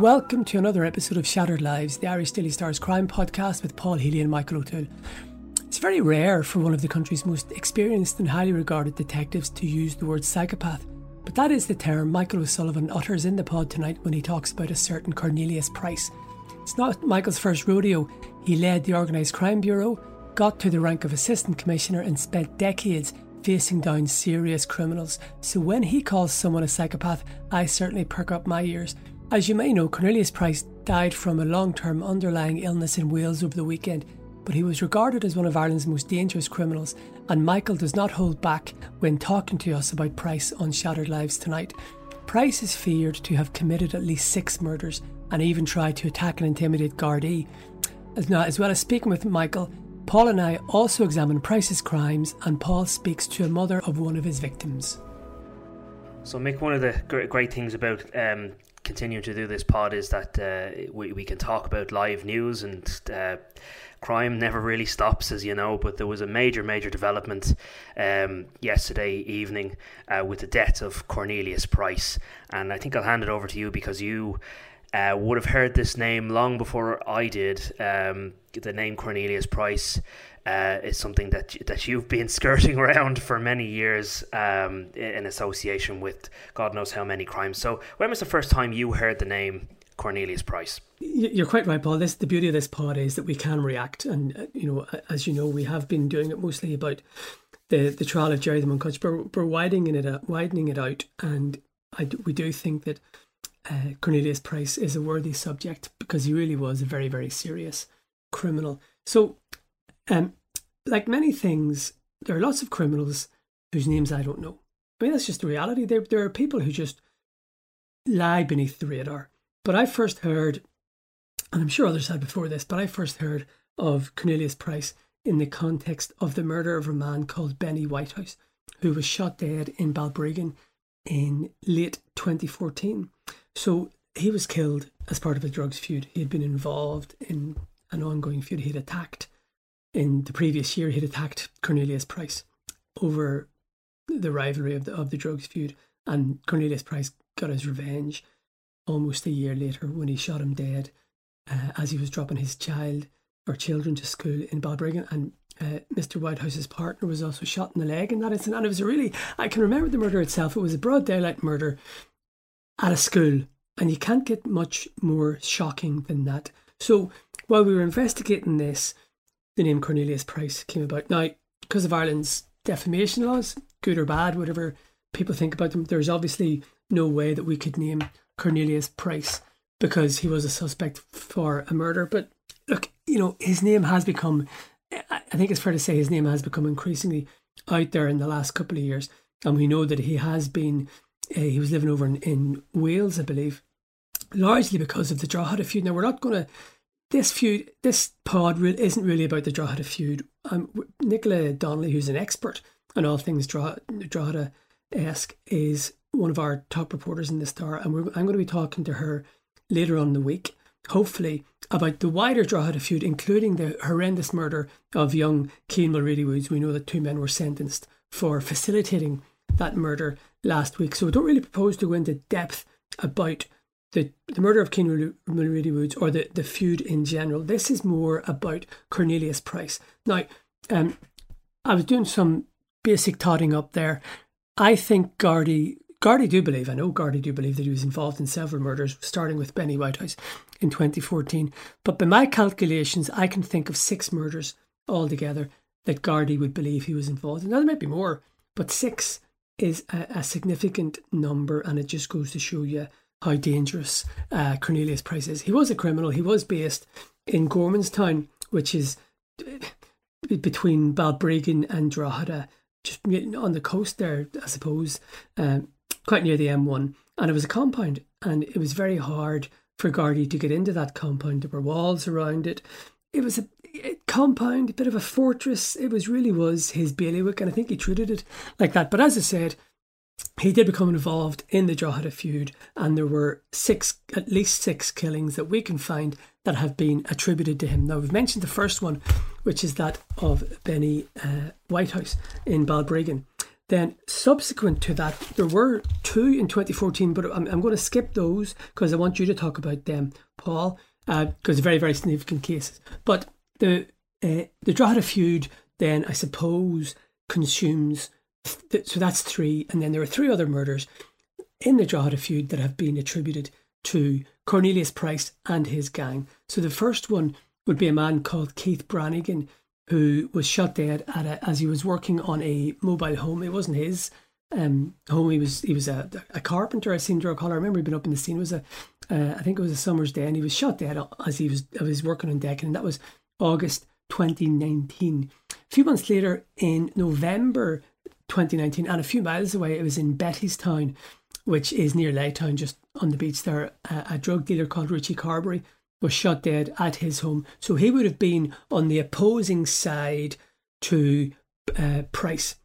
Welcome to another episode of Shattered Lives, the Irish Daily Star's crime podcast with Paul Healy and Michael O'Toole. It's very rare for one of the country's most experienced and highly regarded detectives to use the word psychopath, but that is the term Michael O'Sullivan utters in the pod tonight when he talks about a certain Cornelius Price. It's not Michael's first rodeo. He led the Organised Crime Bureau, got to the rank of Assistant Commissioner, and spent decades facing down serious criminals. So when he calls someone a psychopath, I certainly perk up my ears. As you may know, Cornelius Price died from a long term underlying illness in Wales over the weekend, but he was regarded as one of Ireland's most dangerous criminals, and Michael does not hold back when talking to us about Price on Shattered Lives tonight. Price is feared to have committed at least six murders and even tried to attack and intimidate Gardaí. As, as well as speaking with Michael, Paul and I also examine Price's crimes, and Paul speaks to a mother of one of his victims. So, Mick, one of the great, great things about um, continuing to do this pod is that uh, we, we can talk about live news and uh, crime never really stops, as you know. But there was a major, major development um, yesterday evening uh, with the death of Cornelius Price. And I think I'll hand it over to you because you uh, would have heard this name long before I did. Um, the name Cornelius Price uh, is something that that you've been skirting around for many years um, in association with God knows how many crimes. So, when was the first time you heard the name Cornelius Price? You're quite right, Paul. This the beauty of this pod is that we can react, and uh, you know, as you know, we have been doing it mostly about the the trial of Gerry the Monk Hutch, but we're widening it out, widening it out, and I, we do think that uh, Cornelius Price is a worthy subject because he really was a very, very serious criminal. So, um, like many things, there are lots of criminals whose names I don't know. I mean, that's just the reality. There, there are people who just lie beneath the radar. But I first heard, and I'm sure others had before this, but I first heard of Cornelius Price in the context of the murder of a man called Benny Whitehouse, who was shot dead in Balbriggan in late 2014. So he was killed as part of a drugs feud. He had been involved in an ongoing feud. He'd attacked in the previous year. He'd attacked Cornelius Price over the rivalry of the of the drugs feud, and Cornelius Price got his revenge almost a year later when he shot him dead uh, as he was dropping his child or children to school in Balbriggan. And uh, Mr. Whitehouse's partner was also shot in the leg in that incident. And it was a really, I can remember the murder itself. It was a broad daylight murder at a school, and you can't get much more shocking than that. So while we were investigating this, the name Cornelius Price came about. Now, because of Ireland's defamation laws, good or bad, whatever people think about them, there's obviously no way that we could name Cornelius Price because he was a suspect for a murder. But look, you know, his name has become, I think it's fair to say, his name has become increasingly out there in the last couple of years. And we know that he has been uh, he was living over in, in Wales, I believe, largely because of the Drogheda feud. Now, we're not going to, this feud, this pod isn't really about the Drogheda feud. Um, Nicola Donnelly, who's an expert on all things Drogheda esque, is one of our top reporters in the Star, and I'm going to be talking to her later on in the week, hopefully, about the wider Drogheda feud, including the horrendous murder of young Keane Mulready Woods. We know that two men were sentenced for facilitating that murder last week. So I don't really propose to go into depth about the, the murder of Keane Mulready Woods or the, the feud in general. This is more about Cornelius Price. Now, um, I was doing some basic totting up there. I think Gardaí, Gardaí do believe, I know Gardaí do believe that he was involved in several murders, starting with Benny Whitehouse in 2014. But by my calculations, I can think of six murders altogether that Gardaí would believe he was involved in. Now, there might be more, but six is a, a, significant number, and it just goes to show you how dangerous uh, Cornelius Price is. He was a criminal. He was based in Gormanston, which is between Balbriggan and Drogheda, just on the coast there, I suppose, um, quite near the M1. And it was a compound, and it was very hard for Gardaí to get into that compound. There were walls around it. It was a, a compound, a bit of a fortress. It was really was his bailiwick, and I think he treated it like that. But as I said, he did become involved in the Drogheda feud, and there were six, at least six killings that we can find that have been attributed to him. Now, we've mentioned the first one, which is that of Benny uh, Whitehouse in Balbriggan. Then, subsequent to that, there were two in 2014, but I'm, I'm going to skip those because I want you to talk about them, Paul, because uh, very, very significant cases. But the uh, the Drogheda feud, then I suppose, consumes so that's three, and then there are three other murders in the Drogheda feud that have been attributed to Cornelius Price and his gang. So the first one would be a man called Keith Branigan, who was shot dead a, as he was working on a mobile home. It wasn't his um, home. He was he was a, a carpenter. I seen Drug Hall. I remember he'd been up in the scene. It was a uh, I think it was a summer's day, and he was shot dead as he was I was working on decking, and that was August 2019. A few months later, in November 2019, and a few miles away, it was in Bettystown, which is near Laytown, just on the beach there. A, a drug dealer called Richie Carberry was shot dead at his home. So he would have been on the opposing side to uh, Price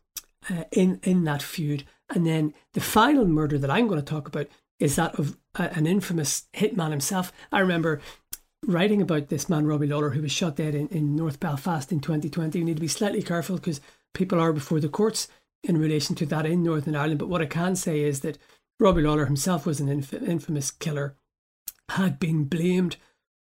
uh, in in that feud. And then the final murder that I'm going to talk about is that of uh, an infamous hitman himself. I remember writing about this man, Robbie Lawler, who was shot dead in, in North Belfast in 2020. You need to be slightly careful because people are before the courts in relation to that in Northern Ireland. But what I can say is that Robbie Lawler himself was an inf- infamous killer, had been blamed,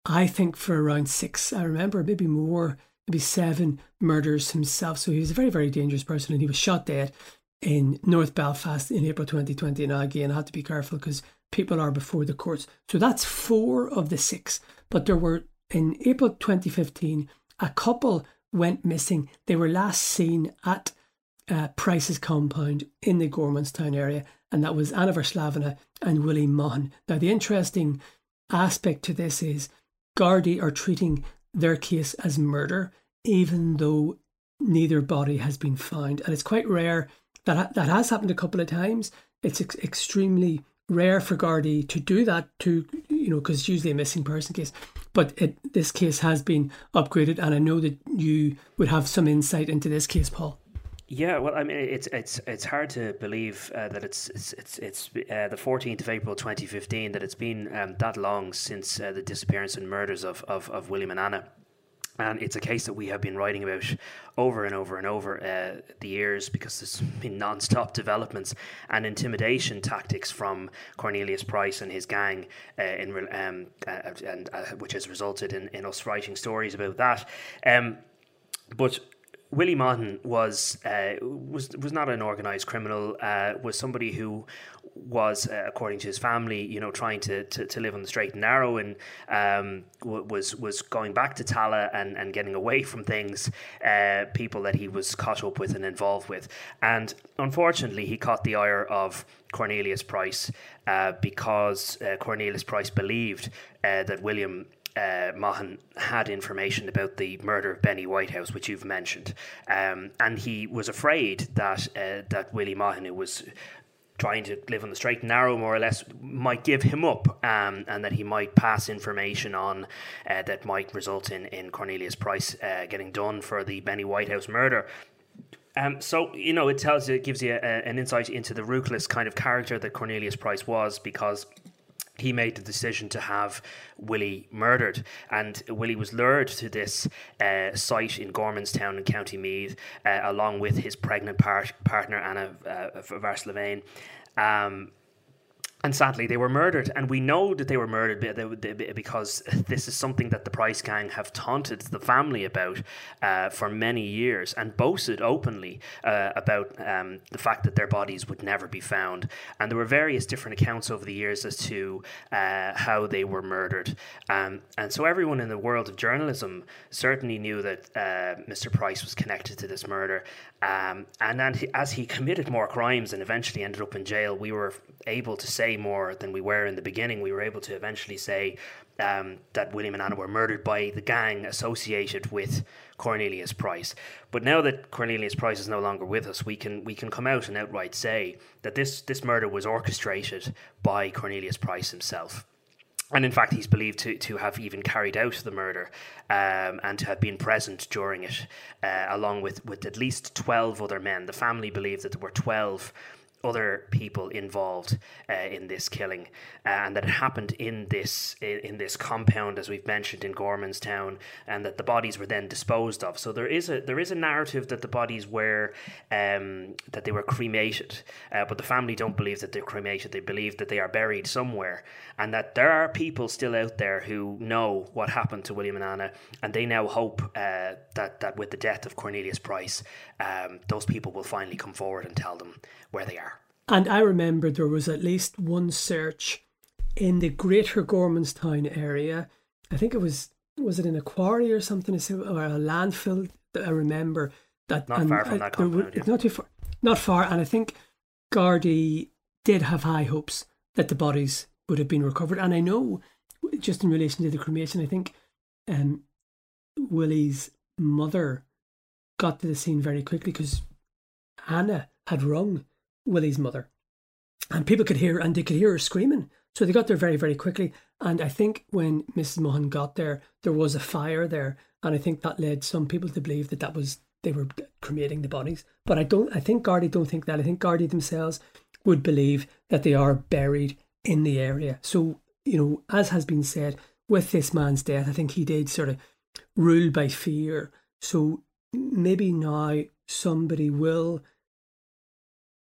I think, for around six, I remember, maybe more, maybe seven murders himself. So he was a very, very dangerous person and he was shot dead in North Belfast in April 2020. Now, again, I have to be careful because people are before the courts. So that's four of the six. But there were, in April 2015, a couple went missing. They were last seen at uh, Price's compound in the Gormanston area, and that was Anna Varslavane and Willie Maughan. Now, the interesting aspect to this is Gardaí are treating their case as murder, even though neither body has been found. And it's quite rare that that has happened a couple of times. It's ex- extremely rare for Gardaí to do that, to you know, because it's usually a missing person case. But it, this case has been upgraded, and I know that you would have some insight into this case, Paul. Yeah, well, I mean, it's it's it's hard to believe uh, that it's it's it's, it's uh, the fourteenth of April, twenty fifteen, that it's been um, that long since uh, the disappearance and murders of, of, of William and Anna. And it's a case that we have been writing about over and over and over uh, the years because there's been non-stop developments and intimidation tactics from Cornelius Price and his gang, uh, in um, uh, and uh, which has resulted in, in us writing stories about that. Um, but Willie Maughan was uh, was was not an organised criminal. Uh, was somebody who was, uh, according to his family, you know, trying to, to, to live on the straight and narrow, and um, was was going back to Tallaght and, and getting away from things, uh, people that he was caught up with and involved with, and unfortunately, he caught the ire of Cornelius Price uh, because uh, Cornelius Price believed that William uh, Maughan had information about the murder of Benny Whitehouse, which you've mentioned, um, and he was afraid that uh, that Willie Maughan, who was trying to live on the straight and narrow, more or less, might give him up, um, and that he might pass information on uh, that might result in in Cornelius Price uh, getting done for the Benny Whitehouse murder. Um, so you know, it tells you, it gives you a, an insight into the ruthless kind of character that Cornelius Price was, because he made the decision to have Willie murdered. And Willie was lured to this uh, site in Gormanston in County Meath, uh, along with his pregnant par- partner, Anna uh. Um, and sadly, they were murdered, and we know that they were murdered because this is something that the Price gang have taunted the family about uh, for many years and boasted openly uh, about um, the fact that their bodies would never be found. And there were various different accounts over the years as to uh, how they were murdered. Um, and so everyone in the world of journalism certainly knew that uh, Mr. Price was connected to this murder. Um, and then as he committed more crimes and eventually ended up in jail, we were able to say more than we were in the beginning. We were able to eventually say um, that William and Anna were murdered by the gang associated with Cornelius Price. But now that Cornelius Price is no longer with us, we can we can come out and outright say that this this murder was orchestrated by Cornelius Price himself and in fact, he's believed to, to have even carried out the murder um, and to have been present during it, uh, along with, with at least 12 other men. The family believed that there were 12 other people involved uh, in this killing, uh, and that it happened in this in, in, this compound, as we've mentioned in Gormanston, and that the bodies were then disposed of. So there is a there is a narrative that the bodies were um, that they were cremated, uh, but the family don't believe that they're cremated. They believe that they are buried somewhere, and that there are people still out there who know what happened to William and Anna, and they now hope uh, that that with the death of Cornelius Price, um, those people will finally come forward and tell them where they are. And I remember there was at least one search in the greater Gormanston area. I think it was was it in a quarry or something, or a landfill. That I remember that. Not far from that compound. yeah. Not too far. Not far, and I think Gardaí did have high hopes that the bodies would have been recovered. And I know, just in relation to the cremation, I think um, Willie's mother got to the scene very quickly because Anna had rung Willie's mother. And people could hear, and they could hear her screaming. So they got there very, very quickly. And I think when Mrs. Maughan got there, there was a fire there. And I think that led some people to believe that that was, they were cremating the bodies. But I don't, I think Gardaí don't think that. I think Gardaí themselves would believe that they are buried in the area. So, you know, as has been said, with this man's death, I think he did sort of rule by fear. So maybe now somebody will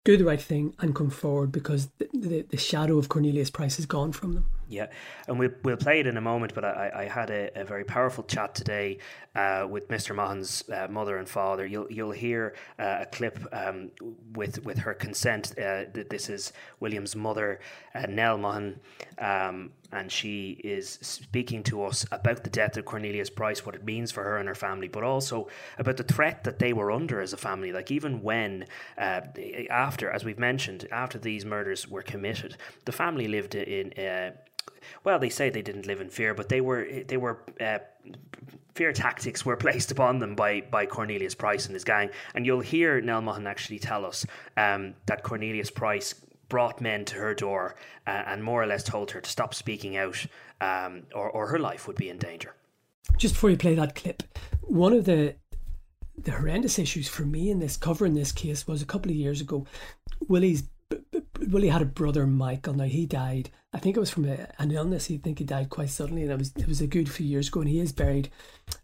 do the right thing and come forward because the, the, the, shadow of Cornelius Price is gone from them. Yeah, and we'll, we'll play it in a moment, but I, I had a, a very powerful chat today uh, with Mr. Maughan's uh, mother and father. You'll you'll hear uh, a clip um, with with her consent. Uh, this is William's mother, uh, Nell Maughan, um, and she is speaking to us about the death of Cornelius Price, what it means for her and her family, but also about the threat that they were under as a family. Like even when uh, after, as we've mentioned, after these murders were committed, the family lived in well, they say they didn't live in fear, but they were they were uh, fear tactics were placed upon them by by Cornelius Price and his gang. And you'll hear Nell Maughan actually tell us um, that Cornelius Price brought men to her door uh, and more or less told her to stop speaking out, um, or or her life would be in danger. Just before you play that clip, one of the the horrendous issues for me in this covering this case was a couple of years ago. Willie's Willie had a brother, Michael. Now he died. I think it was from a, an illness. He think he died quite suddenly, and it was it was a good few years ago. And he is buried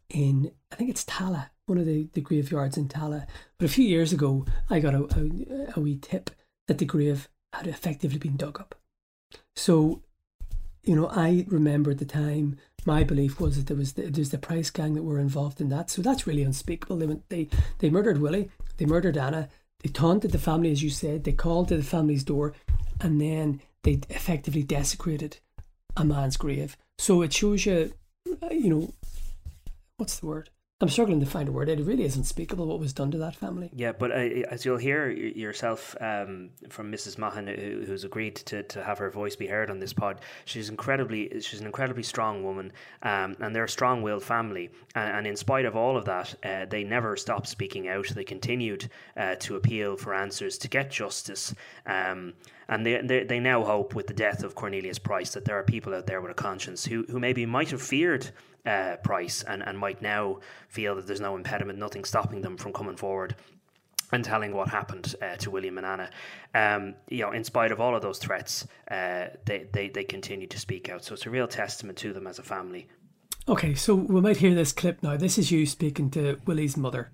in I think it's Tallaght, one of the, the graveyards in Tallaght. But a few years ago, I got a, a, a wee tip that the grave had effectively been dug up. So, you know, I remember at the time my belief was that there was the, there's the Price gang that were involved in that. So that's really unspeakable. They went, they they murdered Willie, they murdered Anna, they taunted the family, as you said. They called to the family's door, and then they effectively desecrated a man's grave. So it shows you, uh, you know, what's the word? I'm struggling to find a word. It really is unspeakable what was done to that family. Yeah, but uh, as you'll hear yourself um, from Mrs. Maughan, who, who's agreed to, to have her voice be heard on this pod, she's incredibly she's an incredibly strong woman, um, and they're a strong-willed family. And, and, in spite of all of that, uh, they never stopped speaking out. They continued uh, to appeal for answers to get justice. Um, and they, they, they now hope with the death of Cornelius Price that there are people out there with a conscience who, who maybe might have feared uh, Price and, and might now feel that there's no impediment, nothing stopping them from coming forward and telling what happened uh, to William and Anna. Um, you know, in spite of all of those threats, uh, they, they, they continue to speak out. So it's a real testament to them as a family. Okay, so we might hear this clip now. This is you speaking to Willie's mother.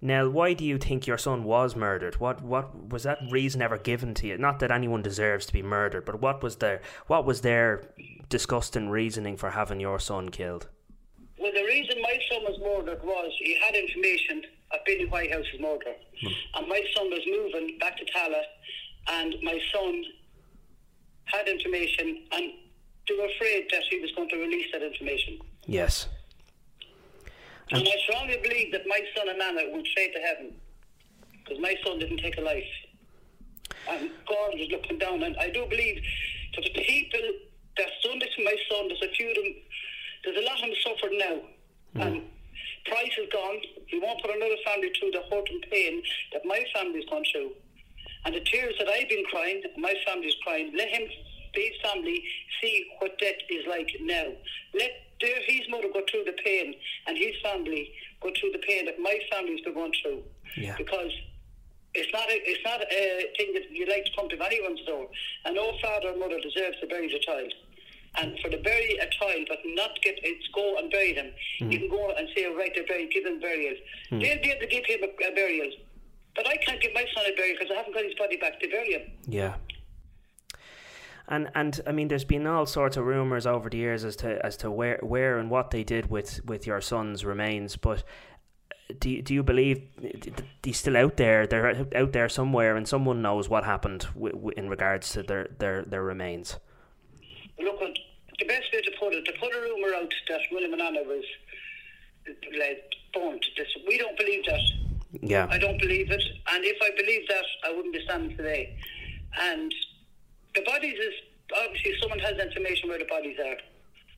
Nell, why do you think your son was murdered? What what was that reason ever given to you? Not that anyone deserves to be murdered, but what was their what was their disgusting reasoning for having your son killed? Well, the reason my son was murdered was he had information of Billy Whitehouse's murder, hmm. and my son was moving back to Tallaght, and my son had information, and they were afraid that he was going to release that information. Yes. And, I strongly believe that my son and Anna went straight to heaven because my son didn't take a life. And God was looking down. And I do believe that the people that done this to my son, there's a few of them, there's a lot of them suffering now. Mm. And Price is gone. He won't put another family through the hurt and pain that my family's gone through. And the tears that I've been crying, my family's crying, let him, his family, see what death is like now. Let their, his mother go through the pain and his family go through the pain that my family's been going through. Yeah. Because it's not a, it's not a thing that you like to come to anyone's door. And no father or mother deserves to bury the child. And for the bury a child, but not get it's go and bury them. Hmm. You can go and say, right, they're buried, give them burial. Hmm. They'll be able to give him a, a burial. But I can't give my son a burial because I haven't got his body back to bury him. Yeah. And and I mean, there's been all sorts of rumors over the years as to as to where where and what they did with with your son's remains. But do you, do you believe he's still out there? They're out there somewhere, and someone knows what happened in regards to their their their remains. Look, uh, the best way to put it, to put a rumour out that William and Anna was like burnt. This, we don't believe that. Yeah. I don't believe it. And if I believed that, I wouldn't be standing today. And the bodies is obviously someone has information where the bodies are.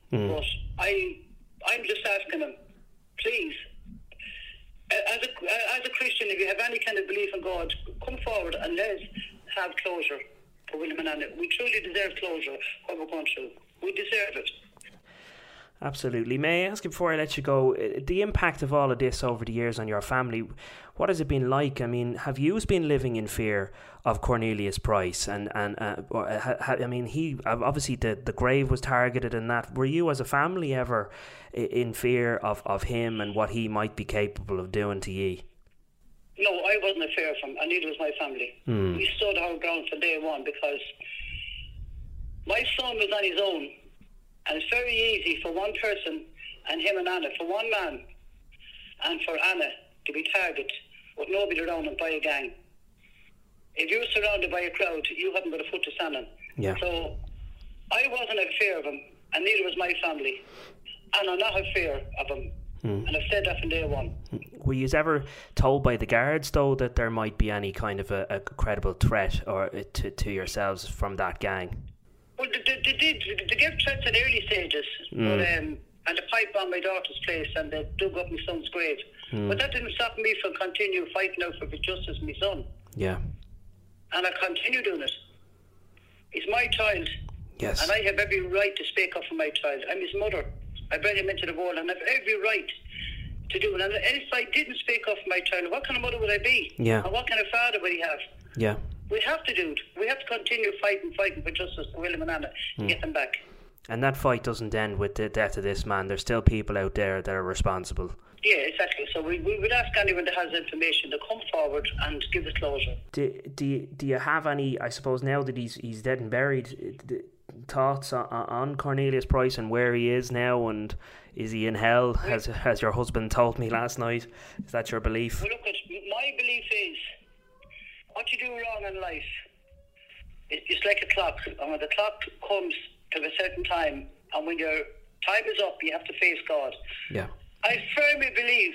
Hmm. But I, I'm just asking them, please. As a, as a Christian, if you have any kind of belief in God, come forward and let's have closure for William and Anna. We truly deserve closure, what we're going through. We deserve it. Absolutely. May I ask you before I let you go, uh, the impact of all of this over the years on your family? What has it been like? I mean, have you been living in fear of Cornelius Price? And and uh, or, uh, ha, ha, I mean, he obviously the the grave was targeted, and that. Were you as a family ever in fear of of him and what he might be capable of doing to ye? No, I wasn't a fair from, and neither was my family. We stood our ground from day one because my son was on his own, and it's very easy for one person and him and Anna, for one man, and for Anna to be targeted with nobody around and by a gang. If you're surrounded by a crowd, you haven't got a foot to stand on. Yeah. So I wasn't a fear of him, and neither was my family. And I'm not a fear of him. And I've said that from day one. Were you ever told by the guards though that there might be any kind of a, a credible threat or uh, to to yourselves from that gang? Well, they, they, did. They gave threats in early stages. But, um, and the pipe on my daughter's place and they dug up my son's grave. But that didn't stop me from continuing fighting out for the justice of my son. Yeah. And I continue doing it. He's my child. Yes. And I have every right to speak up for my child. I'm his mother. I brought him into the world and I have every right to do it. And if I didn't speak up for my child, what kind of mother would I be? Yeah. And what kind of father would he have? Yeah. We have to do it. We have to continue fighting, fighting for justice for William and Anna to get them back. And that fight doesn't end with the death of this man. There's still people out there that are responsible. Yeah, exactly. So we, we would ask anyone that has information to come forward and give us closure. Do, do, you, do you have any, I suppose, now that he's he's dead and buried, uh, d- thoughts on, on Cornelius Price and where he is now? And is he in hell, as, as your husband told me last night? Is that your belief? Well, look, my belief is what you do wrong in life, it, it's like a clock. And when the clock comes to a certain time, and when your time is up, you have to face God. Yeah. I firmly believe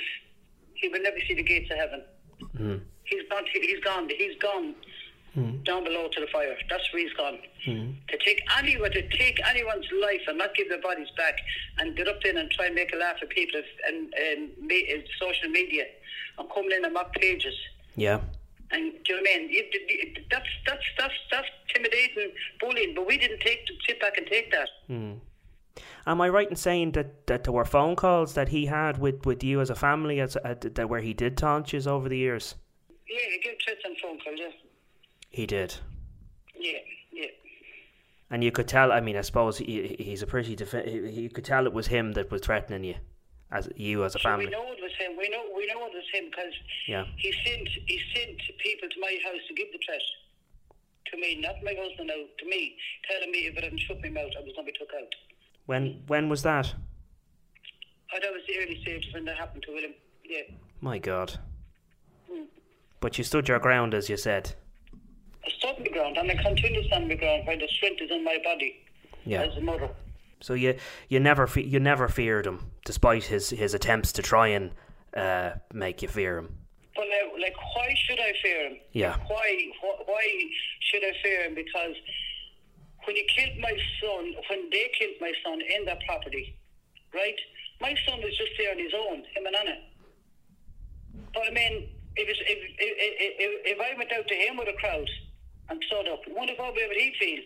he will never see the gates of heaven. Mm. He's gone. He's gone. He's gone down below to the fire. That's where he's gone. To take anyone, to take anyone's life and not give their bodies back, and get up in and try and make a laugh at people and, and uh, social media, and coming in and mock pages. Yeah. And do you know what I mean? You, you, that's that's that's that's intimidating, bullying. But we didn't take sit back and take that. Am I right in saying that, that there were phone calls that he had with, with you as a family as uh, that where he did taunt you over the years? Yeah, he gave threats and phone calls. Yeah, He did. yeah, yeah. And you could tell. I mean, I suppose he, he's a pretty. He- you could tell it was him that was threatening you, as you as a So family. we know it was him. We know we know it was him because Yeah. he sent he sent people to my house to give the threat to me, not my husband out to me, telling me if I didn't shut my mouth, I was going to be took out. When when was that? Oh, that was the early stages when that happened to William. Yeah. My God. Mm. But you stood your ground, as you said. I stood my ground and I continue to stand my ground where the strength is in my body Yeah. as a mother. So you you never fe- you never feared him, despite his, his attempts to try and uh, make you fear him. But uh, like, why should I fear him? Yeah. Why? wh- Why should I fear him? Because when you killed my son, when they killed my son in that property, right? My son was just there on his own, him and Anna. But I mean, if, if, if, if, if I went out to him with a crowd and stood up, wonder how would he feel?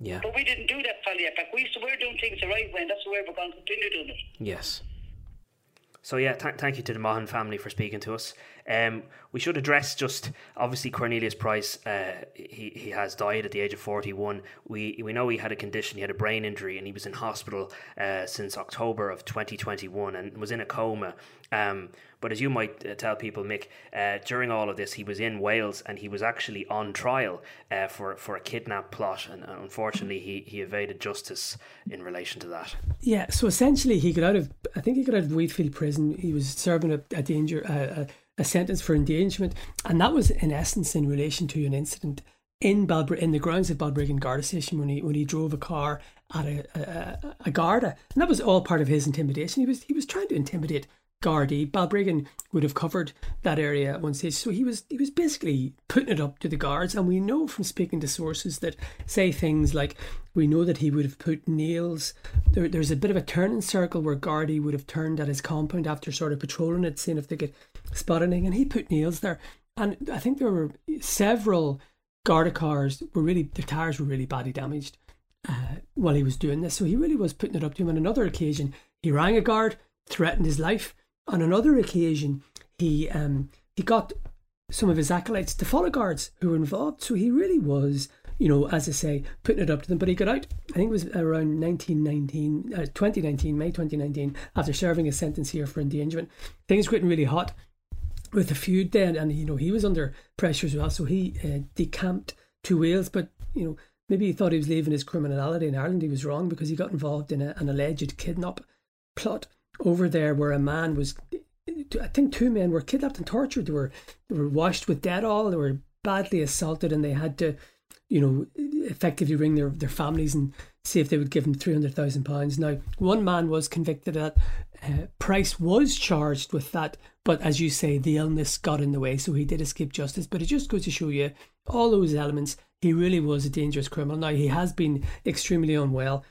Yeah. But we didn't do that, Paddy. Like we, so we're doing things the right way, and that's the way we're going to continue doing it. Yes. So yeah, th- thank you to the Maughan family for speaking to us. Um, we should address just obviously Cornelius Price. Uh, he he has died at the age of forty one. We we know he had a condition. He had a brain injury, and he was in hospital uh, since October of twenty twenty one, and was in a coma. Um, but as you might uh, tell people, Mick, uh, during all of this, he was in Wales and he was actually on trial uh, for for a kidnap plot, and unfortunately, he, he evaded justice in relation to that. Yeah, so essentially, he got out of I think he got out of Wheatfield Prison. He was serving a, a danger a, a, sentence for endangerment, and that was in essence in relation to an incident in Balbr- in the grounds of Balbriggan Garda Station when he when he drove a car at a, a, a Garda, and that was all part of his intimidation. He was he was trying to intimidate Gardaí. Balbriggan would have covered that area at one stage, so he was he was basically putting it up to the guards. And we know from speaking to sources that say things like, we know that he would have put nails. There, there's a bit of a turning circle where Gardaí would have turned at his compound after sort of patrolling it, seeing if they could spot anything, and he put nails there. And I think there were several Garda cars were really their tires were really badly damaged uh, while he was doing this. So he really was putting it up to him. On another occasion, he rang a guard, threatened his life on another occasion, he um, he got some of his acolytes to follow guards who were involved. So he really was, you know, as I say, putting it up to them. But he got out, I think it was around 1919, uh, 2019, May 2019, after serving a sentence here for endangerment. Things were getting really hot with the feud then, and, you know, he was under pressure as well. So he uh, decamped to Wales, but, you know, maybe he thought he was leaving his criminality in Ireland. He was wrong because he got involved in a, an alleged kidnap plot over there where a man was I think two men were kidnapped and tortured. They were they were washed with Dettol. They were badly assaulted, and they had to, you know, effectively ring their, their families and see if they would give them three hundred thousand pounds. Now, one man was convicted. That uh, Price was charged with that, but as you say, the illness got in the way, so he did escape justice. But it just goes to show you all those elements. He really was a dangerous criminal. Now he has been extremely unwell,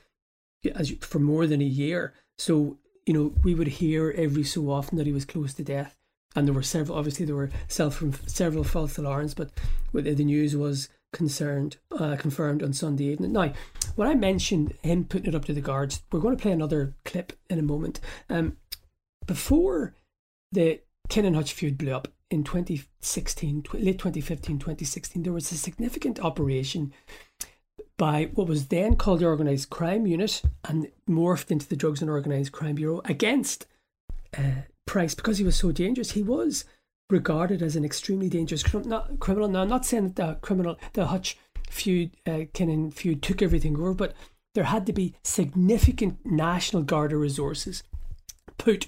as for more than a year. So you know, we would hear every so often that he was close to death. And there were several, obviously, there were several false alarms, but the news was concerned, uh, confirmed on Sunday evening. Now, when I mentioned him putting it up to the guards, we're going to play another clip in a moment. Um, before the Ken Hutch feud blew up in 2016, late 2015, 2016, there was a significant operation by what was then called the Organised Crime Unit and morphed into the Drugs and Organised Crime Bureau against uh, Price because he was so dangerous. He was regarded as an extremely dangerous not, criminal. Now, I'm not saying that the criminal, the Hutch feud, uh, Kinahan feud took everything over, but there had to be significant National Garda resources put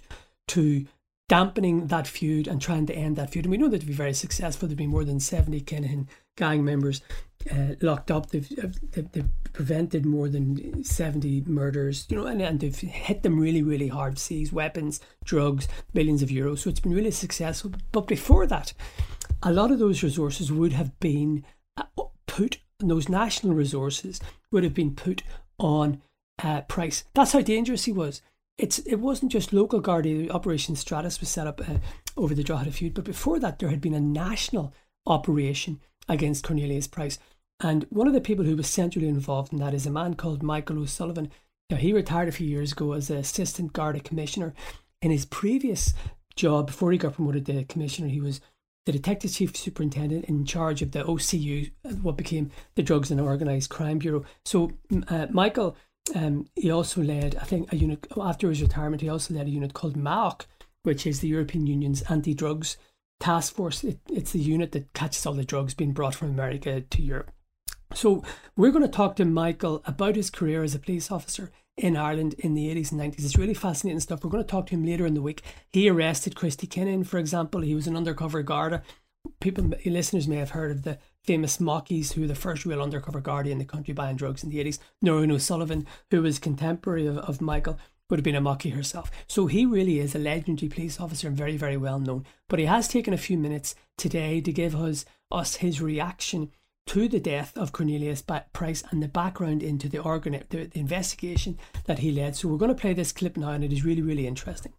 to dampening that feud and trying to end that feud. And we know that to be very successful. There'd be more than 70 Kinahan gang members uh, locked up. They've, they've, they've, prevented more than 70 murders, you know, and, and they've hit them really, really hard. Seized weapons, drugs, millions of euros. So it's been really successful. But before that, a lot of those resources would have been uh, put, those national resources would have been put on uh, Price. That's how dangerous he was. It's it wasn't just local Garda. Operation Stratus was set up uh, over the Drogheda feud, but before that, there had been a national operation against Cornelius Price. And one of the people who was centrally involved in that is a man called Michael O'Sullivan. Now, he retired a few years ago as an Assistant Garda Commissioner. In his previous job, before he got promoted to Commissioner, he was the Detective Chief Superintendent in charge of the OCU, what became the Drugs and Organised Crime Bureau. So, uh, Michael, um, he also led, I think, a unit, after his retirement, he also led a unit called MAOC, which is the European Union's anti drugs task force. It, it's the unit that catches all the drugs being brought from America to Europe. So we're going to talk to Michael about his career as a police officer in Ireland in the 80s and 90s. It's really fascinating stuff. We're going to talk to him later in the week. He arrested Christy Kinahan, for example. He was an undercover Garda. People, listeners may have heard of the famous Mockies, who were the first real undercover Garda in the country buying drugs in the 80s. Nóirín O'Sullivan, who was contemporary of, of Michael, would have been a Mocky herself. So he really is a legendary police officer and very, very well known. But he has taken a few minutes today to give us, us his reaction to the death of Cornelius Price and the background into the organ the investigation that he led. So we're going to play this clip now, and it is really really interesting.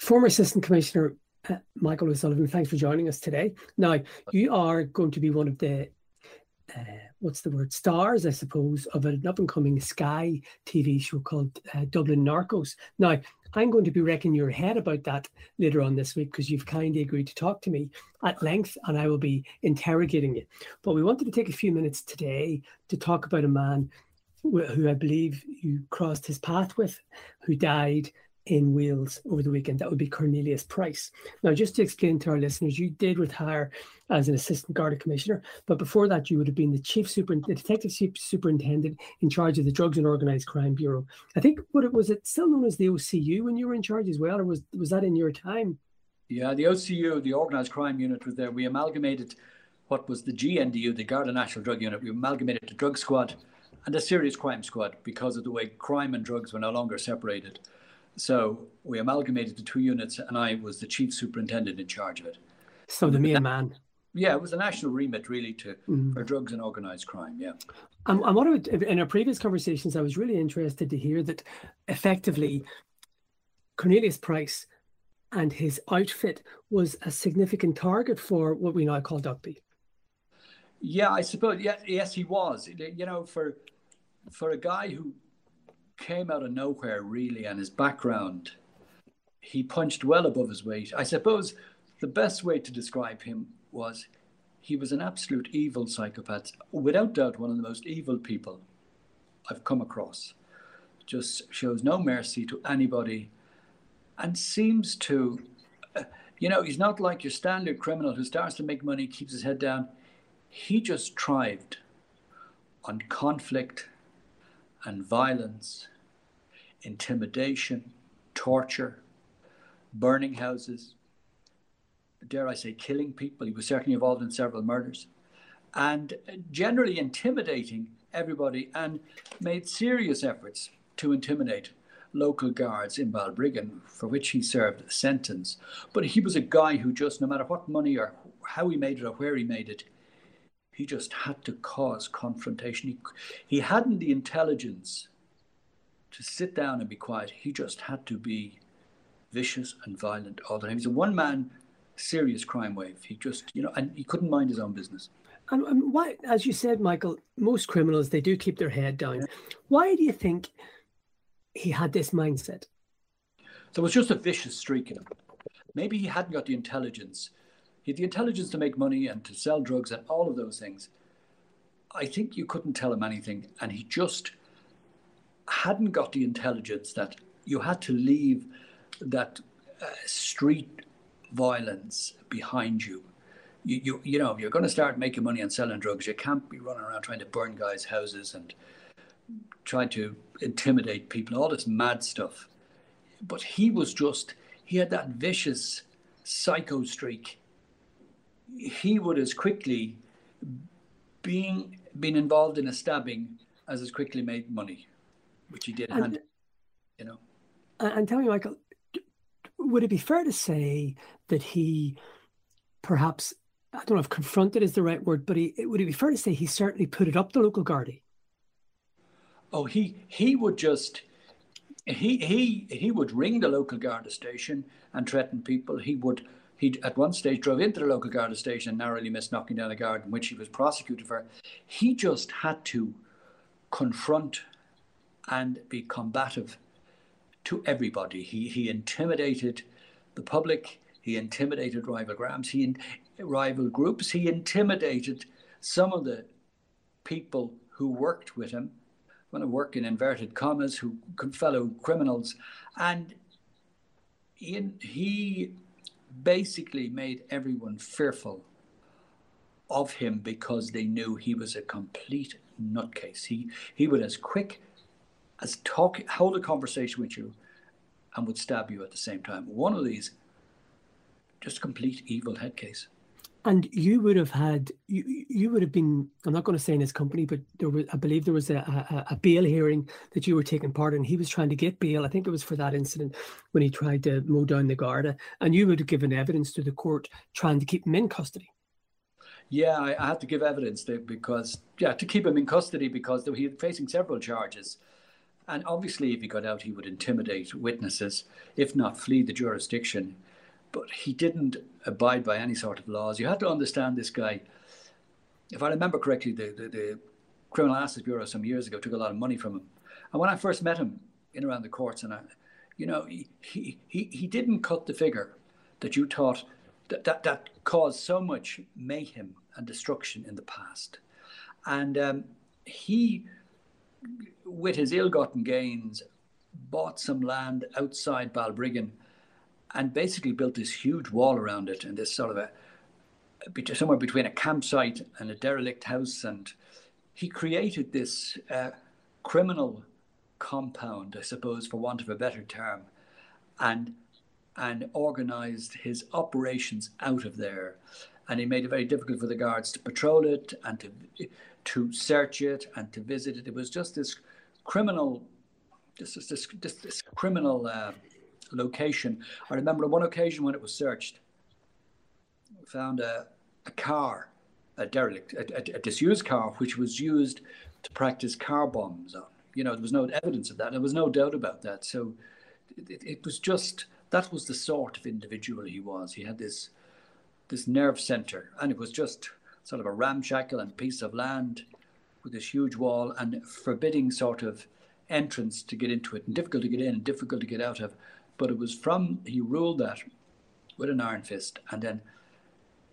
Former Assistant Commissioner uh, Michael O'Sullivan, thanks for joining us today. Now you are going to be one of the uh, what's the word stars, I suppose, of an up and coming Sky TV show called uh, Dublin Narcos. Now, I'm going to be wrecking your head about that later on this week because you've kindly agreed to talk to me at length and I will be interrogating you. But we wanted to take a few minutes today to talk about a man who I believe you crossed his path with, who died in Wales over the weekend. That would be Cornelius Price. Now, just to explain to our listeners, you did retire as an assistant Garda commissioner, but before that, you would have been the chief super, the detective superintendent in charge of the Drugs and Organised Crime Bureau. I think what it was it still known as the OCU when you were in charge as well, or was was that in your time? Yeah, the OCU, the Organised Crime Unit, was there. We amalgamated what was the GNDU, the Garda National Drug Unit. We amalgamated the Drug Squad and the Serious Crime Squad because of the way crime and drugs were no longer separated. So we amalgamated the two units, and I was the chief superintendent in charge of it. So the main man. Yeah, it was a national remit really to mm. for drugs and organised crime. Yeah. And, and what I would, in our previous conversations, I was really interested to hear that effectively Cornelius Price and his outfit was a significant target for what we now call DOCB. Yeah, I suppose. Yeah, yes, he was. You know, for for a guy who came out of nowhere, really, and his background, he punched well above his weight. I suppose the best way to describe him was he was an absolute evil psychopath, without doubt, one of the most evil people I've come across. Just shows no mercy to anybody and seems to, uh, you know, he's not like your standard criminal who starts to make money, keeps his head down. He just thrived on conflict and violence, intimidation, torture, burning houses, dare I say, killing people. He was certainly involved in several murders, and generally intimidating everybody and made serious efforts to intimidate local guards in Balbriggan, for which he served a sentence. But he was a guy who just, no matter what money or how he made it or where he made it, he just had to cause confrontation. He, he hadn't the intelligence to sit down and be quiet. He just had to be vicious and violent all the time. He's a one man serious crime wave. He just, you know, and he couldn't mind his own business. And, and why, as you said, Michael, most criminals, they do keep their head down. Yeah. Why do you think he had this mindset? There was just a vicious streak in him. Maybe he hadn't got the intelligence he had the intelligence to make money and to sell drugs and all of those things. I think you couldn't tell him anything, and he just hadn't got the intelligence that you had to leave that uh, street violence behind you. You, you. you know, you're going to start making money on selling drugs. You can't be running around trying to burn guys' houses and trying to intimidate people, all this mad stuff. But he was just, he had that vicious psycho streak he would as quickly being been involved in a stabbing as as quickly made money, which he did. And, you know. And tell me, Michael, would it be fair to say that he perhaps I don't know if confronted is the right word, but he would it be fair to say he certainly put it up the local Gardaí? Oh, he he would just he he he would ring the local Garda station and threaten people. He would he at one stage drove into the local Garda station and narrowly missed knocking down a guard, in which he was prosecuted for. He just had to confront and be combative to everybody. He he intimidated the public. He intimidated rival grams. He in, rival groups. He intimidated some of the people who worked with him. I work in inverted commas, who fellow criminals, and he, he basically made everyone fearful of him because they knew he was a complete nutcase. He he would as quick as talk hold a conversation with you and would stab you at the same time. One of these just complete evil head case. And you would have had you you would have been I'm not going to say in his company, but there was I believe there was a, a, a bail hearing that you were taking part in. He was trying to get bail. I think it was for that incident when he tried to mow down the Garda, and you would have given evidence to the court trying to keep him in custody. Yeah, I, I had to give evidence because yeah to keep him in custody because he was facing several charges. And obviously, if he got out, he would intimidate witnesses, if not flee the jurisdiction. But he didn't abide by any sort of laws. You had to understand this guy. If I remember correctly, the, the, the Criminal Assets Bureau some years ago took a lot of money from him. And when I first met him in around the courts, and I, you know, he, he, he, didn't cut the figure that you thought that, that, that caused so much mayhem and destruction in the past. And um, he with his ill-gotten gains, bought some land outside Balbriggan and basically built this huge wall around it and this sort of a somewhere between a campsite and a derelict house and he created this uh, criminal compound i suppose for want of a better term and and organized his operations out of there and he made it very difficult for the guards to patrol it and to to search it and to visit it. It was just this criminal, this this this, this, this criminal uh, location. I remember on one occasion when it was searched, we found a, a car, a derelict, a, a, a disused car, which was used to practice car bombs on. You know, there was no evidence of that. There was no doubt about that. So it, it was just that was the sort of individual he was. He had this this nerve center, and it was just sort of a ramshackle and piece of land with this huge wall and forbidding sort of entrance to get into it and difficult to get in and difficult to get out of. But it was from, he ruled that with an iron fist. And then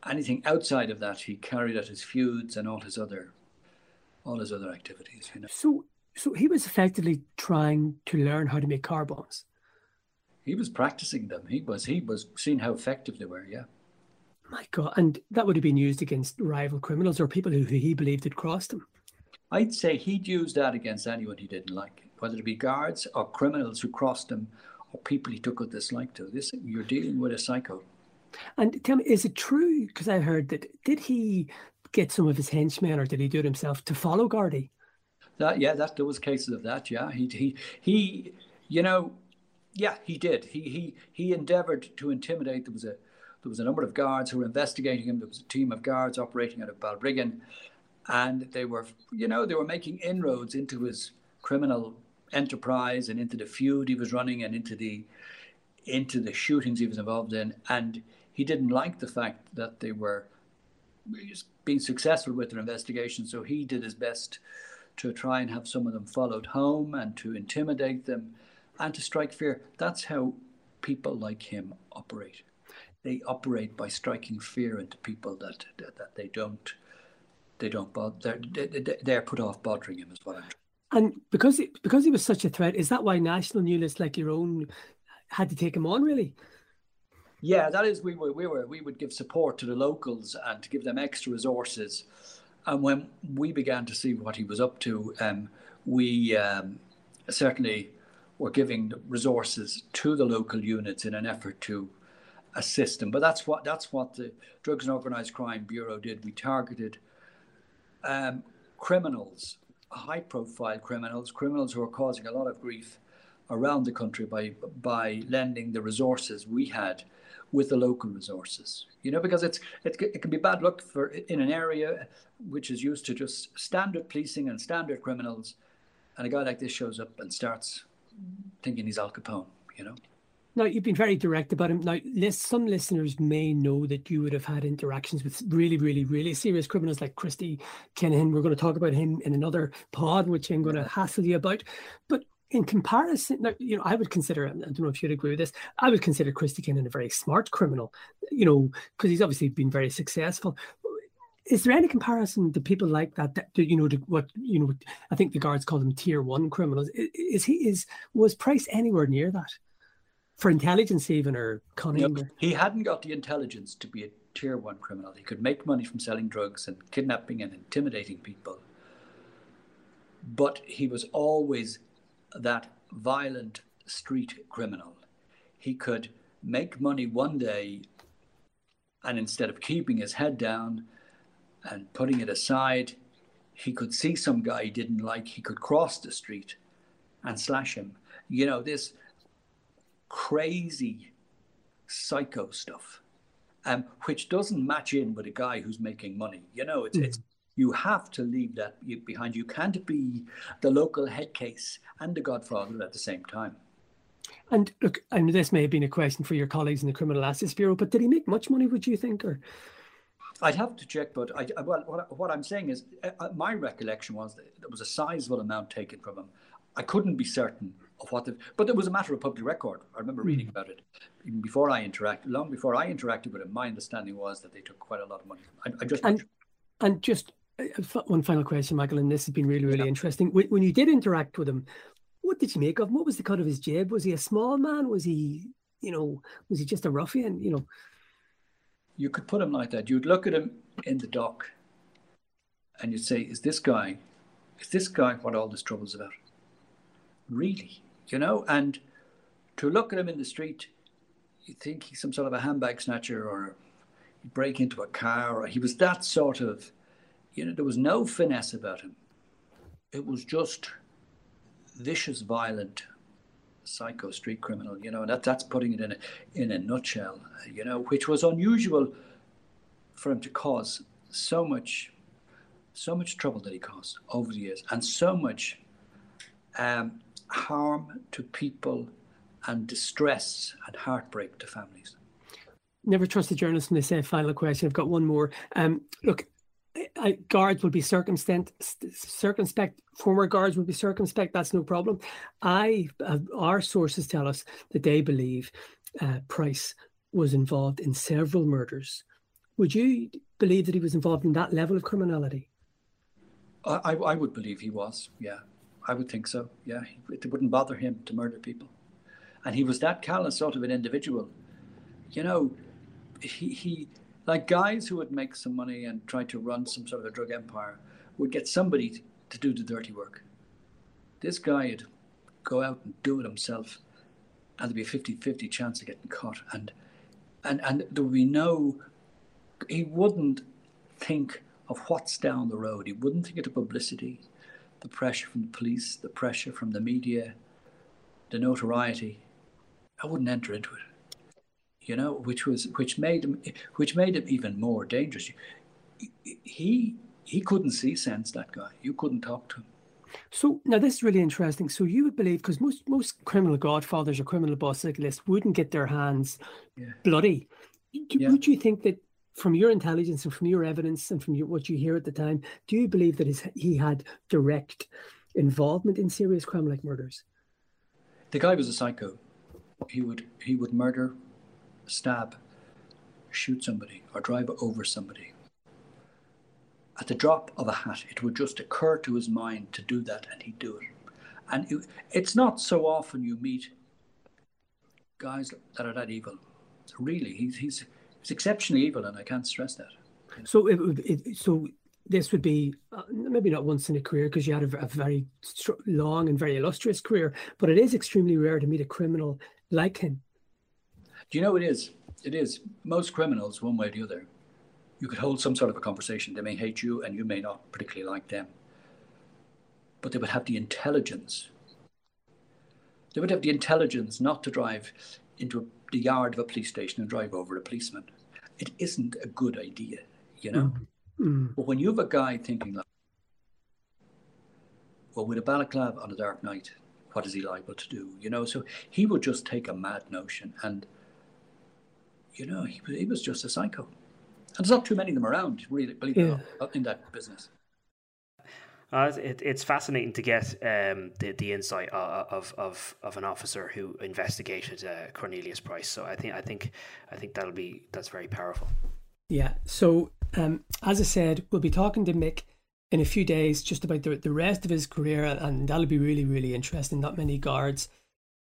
anything outside of that, he carried out his feuds and all his other, all his other activities, you know. So, so he was effectively trying to learn how to make car bombs. He was practicing them. He was, he was seeing how effective they were. Yeah. My God, and that would have been used against rival criminals or people who, he believed had crossed him. I'd say he'd use that against anyone he didn't like, whether it be guards or criminals who crossed him people he took a dislike to. This you're dealing with a psycho. And tell me, is it true? Because I heard that did he get some of his henchmen or did he do it himself to follow Gardaí? That yeah, that there was cases of that. Yeah, he he he, you know, yeah, he did. He he he endeavoured to intimidate. There was a there was a number of guards who were investigating him. There was a team of guards operating out of Balbriggan, and they were, you know, they were making inroads into his criminal enterprise and into the feud he was running and into the into the shootings he was involved in. And he didn't like the fact that they were being successful with their investigation. So he did his best to try and have some of them followed home and to intimidate them and to strike fear. That's how people like him operate they operate by striking fear into people that that, that they don't they don't bother they're, they're put off bothering him as well. And because he, because he was such a threat, is that why national news like your own had to take him on really? Yeah, that is we were we were we would give support to the locals and to give them extra resources. And when we began to see what he was up to, um, we um, certainly were giving resources to the local units in an effort to assist them. But that's what that's what the Drugs and Organised Crime Bureau did. We targeted um, criminals, high-profile criminals, criminals who are causing a lot of grief around the country by by lending the resources we had with the local resources. You know, because it's it, it can be bad luck for in an area which is used to just standard policing and standard criminals, and a guy like this shows up and starts thinking he's Al Capone. You know. Now, you've been very direct about him. Now, some listeners may know that you would have had interactions with really, really, really serious criminals like Christy Kinahan. We're going to talk about him in another pod, which I'm going to hassle you about. But in comparison, now, you know, I would consider, I don't know if you'd agree with this, I would consider Christy Kinahan a very smart criminal, you know, because he's obviously been very successful. Is there any comparison to people like that, that you know, to what, you know, I think the guards call them tier one criminals. Is he, is, was Price anywhere near that? For intelligence even or cunning. He hadn't got the intelligence to be a tier one criminal. He could make money from selling drugs and kidnapping and intimidating people. But he was always that violent street criminal. He could make money one day and instead of keeping his head down and putting it aside, he could see some guy he didn't like, he could cross the street and slash him. You know, this crazy psycho stuff. um, which doesn't match in with a guy who's making money. You know, it's, mm. it's you have to leave that behind. You can't be the local head case and the godfather at the same time. And look, I know this may have been a question for your colleagues in the Criminal Assets Bureau, but did he make much money? Would you think, or? I'd have to check, but I, well, what, what I'm saying is, uh, uh, my recollection was that there was a sizable amount taken from him. I couldn't be certain of what the, but it was a matter of public record. I remember reading mm. about it even before I interacted. Long before I interacted with him, my understanding was that they took quite a lot of money. I, I just and, and just uh, one final question, Michael, and this has been really, really yeah. interesting. When you did interact with him, what did you make of him? What was the cut of his jib? Was he a small man? Was he, you know, was he just a ruffian? You know, you could put him like that. You'd look at him in the dock, and you'd say, "Is this guy, is this guy what all this trouble's about?" Really, you know, and to look at him in the street, you think he's some sort of a handbag snatcher or he'd break into a car, or he was that sort of you know, there was no finesse about him. It was just vicious, violent, psycho street criminal. You know, and that that's putting it in a in a nutshell. You know, which was unusual for him to cause so much, so much trouble that he caused over the years, and so much um, harm to people and distress and heartbreak to families. Never trust a journalist when they say final question. I've got one more. Um, look, I, guards will be circumspect, circumspect. Former guards will be circumspect. That's no problem. I, uh, our sources tell us that they believe uh, Price was involved in several murders. Would you believe that he was involved in that level of criminality? I, I would believe he was. Yeah, I would think so. Yeah, it wouldn't bother him to murder people, and he was that callous sort of an individual. You know, he he like guys who would make some money and try to run some sort of a drug empire would get somebody to do the dirty work. This guy would go out and do it himself, and there'd be a 50 50 chance of getting caught. And, and, and there would be no, he wouldn't think of what's down the road. He wouldn't think of the publicity, the pressure from the police, the pressure from the media, the notoriety. I wouldn't enter into it you know, which was which made him which made him even more dangerous. He he couldn't see sense. That guy, you couldn't talk to him. So now this is really interesting. So you would believe because most most criminal godfathers or criminal boss cyclists wouldn't get their hands yeah. bloody. Do, yeah. Would you think that from your intelligence and from your evidence and from your, what you hear at the time, do you believe that his, he had direct involvement in serious crime like murders? The guy was a psycho. He would he would murder stab, shoot somebody, or drive over somebody. At the drop of a hat, it would just occur to his mind to do that, and he'd do it. And it, it's not so often you meet guys that are that evil. Really, he's he's, he's exceptionally evil, and I can't stress that. So it, it so this would be uh, maybe not once in a career because you had a, a very long and very illustrious career, but it is extremely rare to meet a criminal like him do you know it is? It is. Most criminals, one way or the other, you could hold some sort of a conversation. They may hate you and you may not particularly like them. But they would have the intelligence. They would have the intelligence not to drive into a, the yard of a police station and drive over a policeman. It isn't a good idea, you know? Mm-hmm. But when you have a guy thinking like, well, with a balaclava on a dark night, what is he liable to do? You know, so he would just take a mad notion and you know, he, he was just a psycho. And there's not too many of them around, really, believe yeah. it or not, in that business. Uh, it, it's fascinating to get um, the the insight of, of of an officer who investigated uh, Cornelius Price. So I think I think I think that'll be that's very powerful. Yeah. So um, as I said, we'll be talking to Mick in a few days just about the the rest of his career, and that'll be really really interesting. Not many guards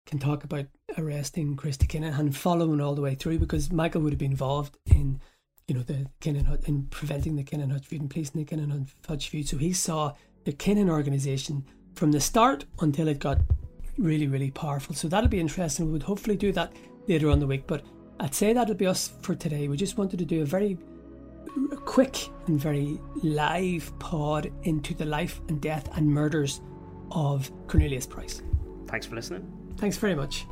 can talk about arresting Christy Kinahan and following all the way through because Michael would have been involved in, you know, the Kinahan in preventing the Kinahan Hutch feud and policing the Kinahan Hutch feud. So he saw the Kinahan organization from the start until it got really, really powerful. So that'll be interesting. We would hopefully do that later on the week. But I'd say that'll be us for today. We just wanted to do a very quick and very live pod into the life and death and murders of Cornelius Price. Thanks for listening. Thanks very much.